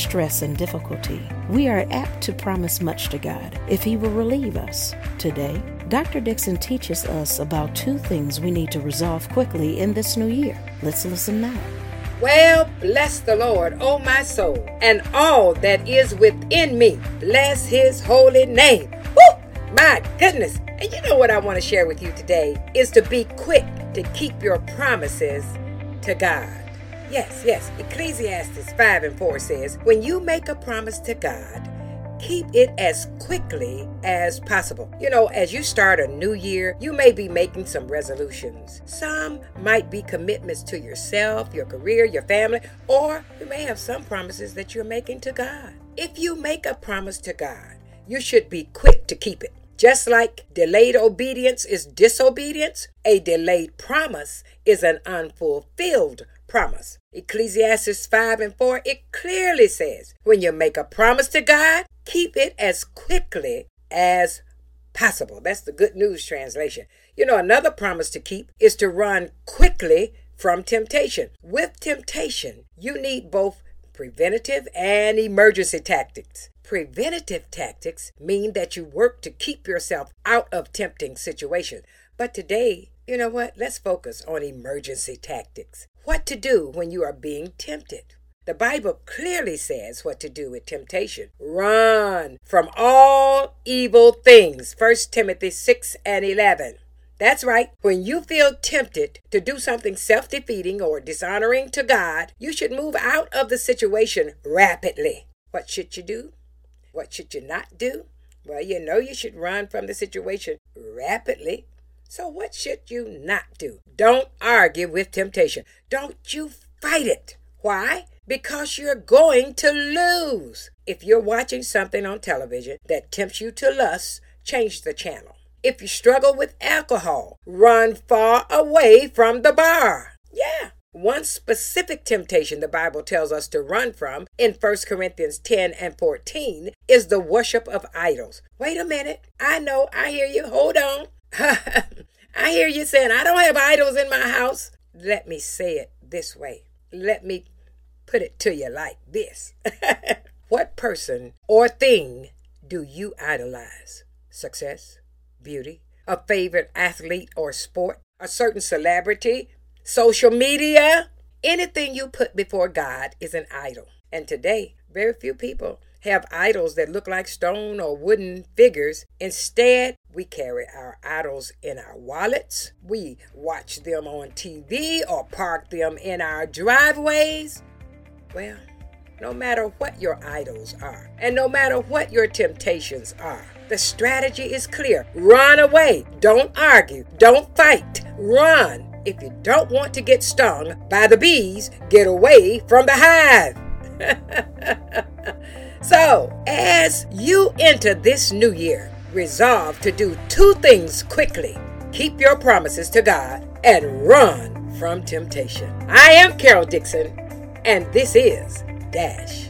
distress and difficulty, we are apt to promise much to God if He will relieve us. Today, Dr. Dixon teaches us about two things we need to resolve quickly in this new year. Let's listen now. Well, bless the Lord, O my soul, and all that is within me. Bless his holy name. Woo! My goodness. And you know what I want to share with you today is to be quick to keep your promises to God. Yes, yes. Ecclesiastes 5 and 4 says, When you make a promise to God, keep it as quickly as possible. You know, as you start a new year, you may be making some resolutions. Some might be commitments to yourself, your career, your family, or you may have some promises that you're making to God. If you make a promise to God, you should be quick to keep it. Just like delayed obedience is disobedience, a delayed promise is an unfulfilled promise. Ecclesiastes 5 and 4, it clearly says when you make a promise to God, keep it as quickly as possible. That's the good news translation. You know, another promise to keep is to run quickly from temptation. With temptation, you need both preventative and emergency tactics. Preventative tactics mean that you work to keep yourself out of tempting situations. But today, you know what? Let's focus on emergency tactics. What to do when you are being tempted. The Bible clearly says what to do with temptation. Run from all evil things. 1 Timothy 6 and 11. That's right. When you feel tempted to do something self defeating or dishonoring to God, you should move out of the situation rapidly. What should you do? What should you not do? Well, you know you should run from the situation rapidly. So, what should you not do? Don't argue with temptation. Don't you fight it. Why? Because you're going to lose. If you're watching something on television that tempts you to lust, change the channel. If you struggle with alcohol, run far away from the bar. Yeah. One specific temptation the Bible tells us to run from in 1 Corinthians 10 and 14 is the worship of idols. Wait a minute. I know. I hear you. Hold on. I hear you saying, I don't have idols in my house. Let me say it this way. Let me put it to you like this What person or thing do you idolize? Success? Beauty? A favorite athlete or sport? A certain celebrity? Social media? Anything you put before God is an idol. And today, very few people have idols that look like stone or wooden figures. Instead, we carry our idols in our wallets. We watch them on TV or park them in our driveways. Well, no matter what your idols are, and no matter what your temptations are, the strategy is clear. Run away. Don't argue. Don't fight. Run. If you don't want to get stung by the bees, get away from the hive. so, as you enter this new year, resolve to do two things quickly keep your promises to God and run from temptation. I am Carol Dixon, and this is Dash.